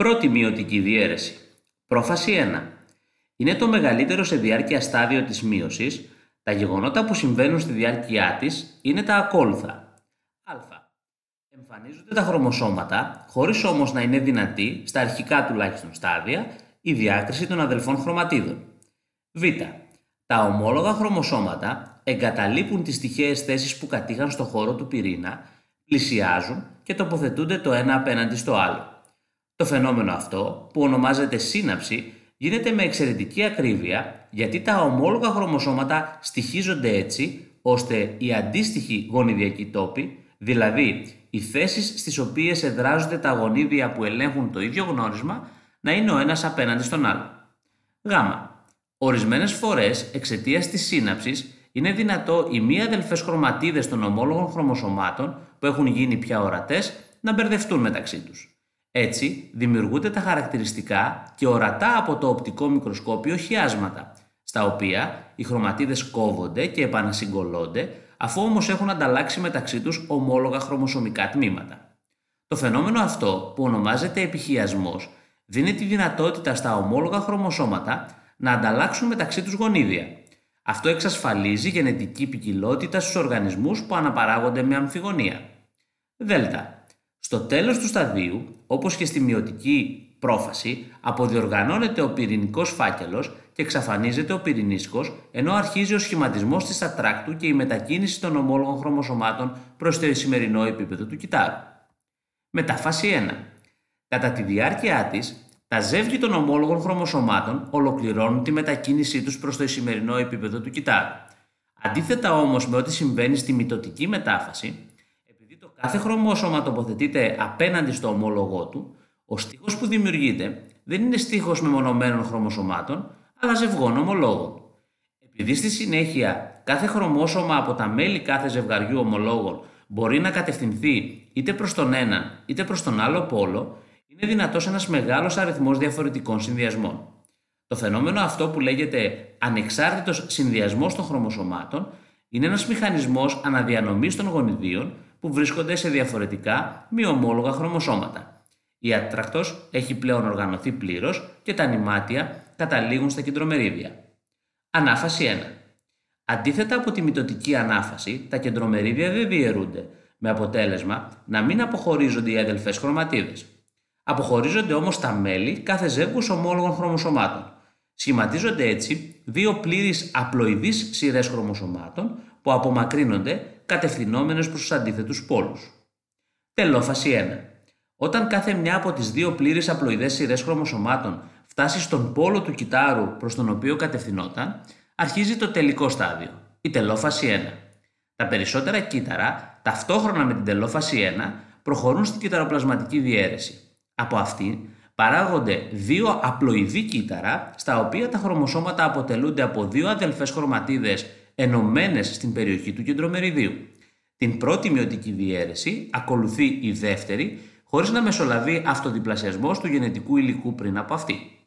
Πρώτη μειωτική διαίρεση. Πρόφαση 1. Είναι το μεγαλύτερο σε διάρκεια στάδιο της μείωσης. Τα γεγονότα που συμβαίνουν στη διάρκεια της είναι τα ακόλουθα. Α. Εμφανίζονται τα χρωμοσώματα, χωρίς όμως να είναι δυνατή, στα αρχικά τουλάχιστον στάδια, η διάκριση των αδελφών χρωματίδων. Β. Τα ομόλογα χρωμοσώματα εγκαταλείπουν τις τυχαίες θέσεις που κατήχαν στο χώρο του πυρήνα, πλησιάζουν και τοποθετούνται το ένα απέναντι στο άλλο. Το φαινόμενο αυτό, που ονομάζεται σύναψη, γίνεται με εξαιρετική ακρίβεια γιατί τα ομόλογα χρωμοσώματα στοιχίζονται έτσι ώστε οι αντίστοιχοι γονιδιακοί τόποι, δηλαδή οι θέσεις στις οποίες εδράζονται τα γονίδια που ελέγχουν το ίδιο γνώρισμα, να είναι ο ένας απέναντι στον άλλο. Γ. Ορισμένες φορές, εξαιτίας της σύναψης, είναι δυνατό οι μη αδελφές χρωματίδες των ομόλογων χρωμοσωμάτων που έχουν γίνει πια ορατές να μπερδευτούν μεταξύ τους. Έτσι, δημιουργούνται τα χαρακτηριστικά και ορατά από το οπτικό μικροσκόπιο χιάσματα, στα οποία οι χρωματίδες κόβονται και επανασυγκολώνται, αφού όμως έχουν ανταλλάξει μεταξύ τους ομόλογα χρωμοσωμικά τμήματα. Το φαινόμενο αυτό, που ονομάζεται επιχιασμός, δίνει τη δυνατότητα στα ομόλογα χρωμοσώματα να ανταλλάξουν μεταξύ τους γονίδια. Αυτό εξασφαλίζει γενετική ποικιλότητα στους οργανισμούς που αναπαράγονται με αμφιγονία. Δέλτα. Στο τέλος του σταδίου, όπως και στη μειωτική πρόφαση, αποδιοργανώνεται ο πυρηνικός φάκελος και εξαφανίζεται ο πυρηνίσκος, ενώ αρχίζει ο σχηματισμός της ατράκτου και η μετακίνηση των ομόλογων χρωμοσωμάτων προς το σημερινό επίπεδο του κυτάρου. Μεταφάση 1. Κατά τη διάρκεια της, τα ζεύγη των ομόλογων χρωμοσωμάτων ολοκληρώνουν τη μετακίνησή τους προς το σημερινό επίπεδο του κυτάρου. Αντίθετα όμως με ό,τι συμβαίνει στη μητωτική μετάφαση, κάθε χρωμόσωμα τοποθετείται απέναντι στο ομόλογό του, ο στίχος που δημιουργείται δεν είναι στίχος μεμονωμένων χρωμοσωμάτων, αλλά ζευγών ομολόγων. Επειδή στη συνέχεια κάθε χρωμόσωμα από τα μέλη κάθε ζευγαριού ομολόγων μπορεί να κατευθυνθεί είτε προς τον έναν είτε προς τον άλλο πόλο, είναι δυνατός ένας μεγάλος αριθμός διαφορετικών συνδυασμών. Το φαινόμενο αυτό που λέγεται ανεξάρτητος συνδυασμός των χρωμοσωμάτων είναι ένας μηχανισμός αναδιανομής των γονιδίων που βρίσκονται σε διαφορετικά μη ομόλογα χρωμοσώματα. Η άτρακτος έχει πλέον οργανωθεί πλήρως και τα νημάτια καταλήγουν στα κεντρομερίδια. Ανάφαση 1. Αντίθετα από τη μητωτική ανάφαση, τα κεντρομερίδια δεν διαιρούνται, με αποτέλεσμα να μην αποχωρίζονται οι αδελφές χρωματίδες. Αποχωρίζονται όμως τα μέλη κάθε ζεύγους ομόλογων χρωμοσωμάτων. Σχηματίζονται έτσι δύο πλήρεις απλοειδείς σειρές χρωμοσωμάτων που απομακρύνονται κατευθυνόμενες προς τους αντίθετους πόλους. Τελόφαση 1. Όταν κάθε μια από τις δύο πλήρεις απλοειδές σειρές χρωμοσωμάτων φτάσει στον πόλο του κυτάρου προς τον οποίο κατευθυνόταν, αρχίζει το τελικό στάδιο, η τελόφαση 1. Τα περισσότερα κύτταρα, ταυτόχρονα με την τελόφαση 1, προχωρούν στην κυταροπλασματική διαίρεση. Από αυτή παράγονται δύο απλοειδή κύτταρα, στα οποία τα χρωμοσώματα αποτελούνται από δύο αδελφές χρωματίδες ενωμένες στην περιοχή του κεντρομεριδίου. Την πρώτη μειωτική διαίρεση ακολουθεί η δεύτερη, χωρίς να μεσολαβεί αυτοδιπλασιασμός του γενετικού υλικού πριν από αυτή.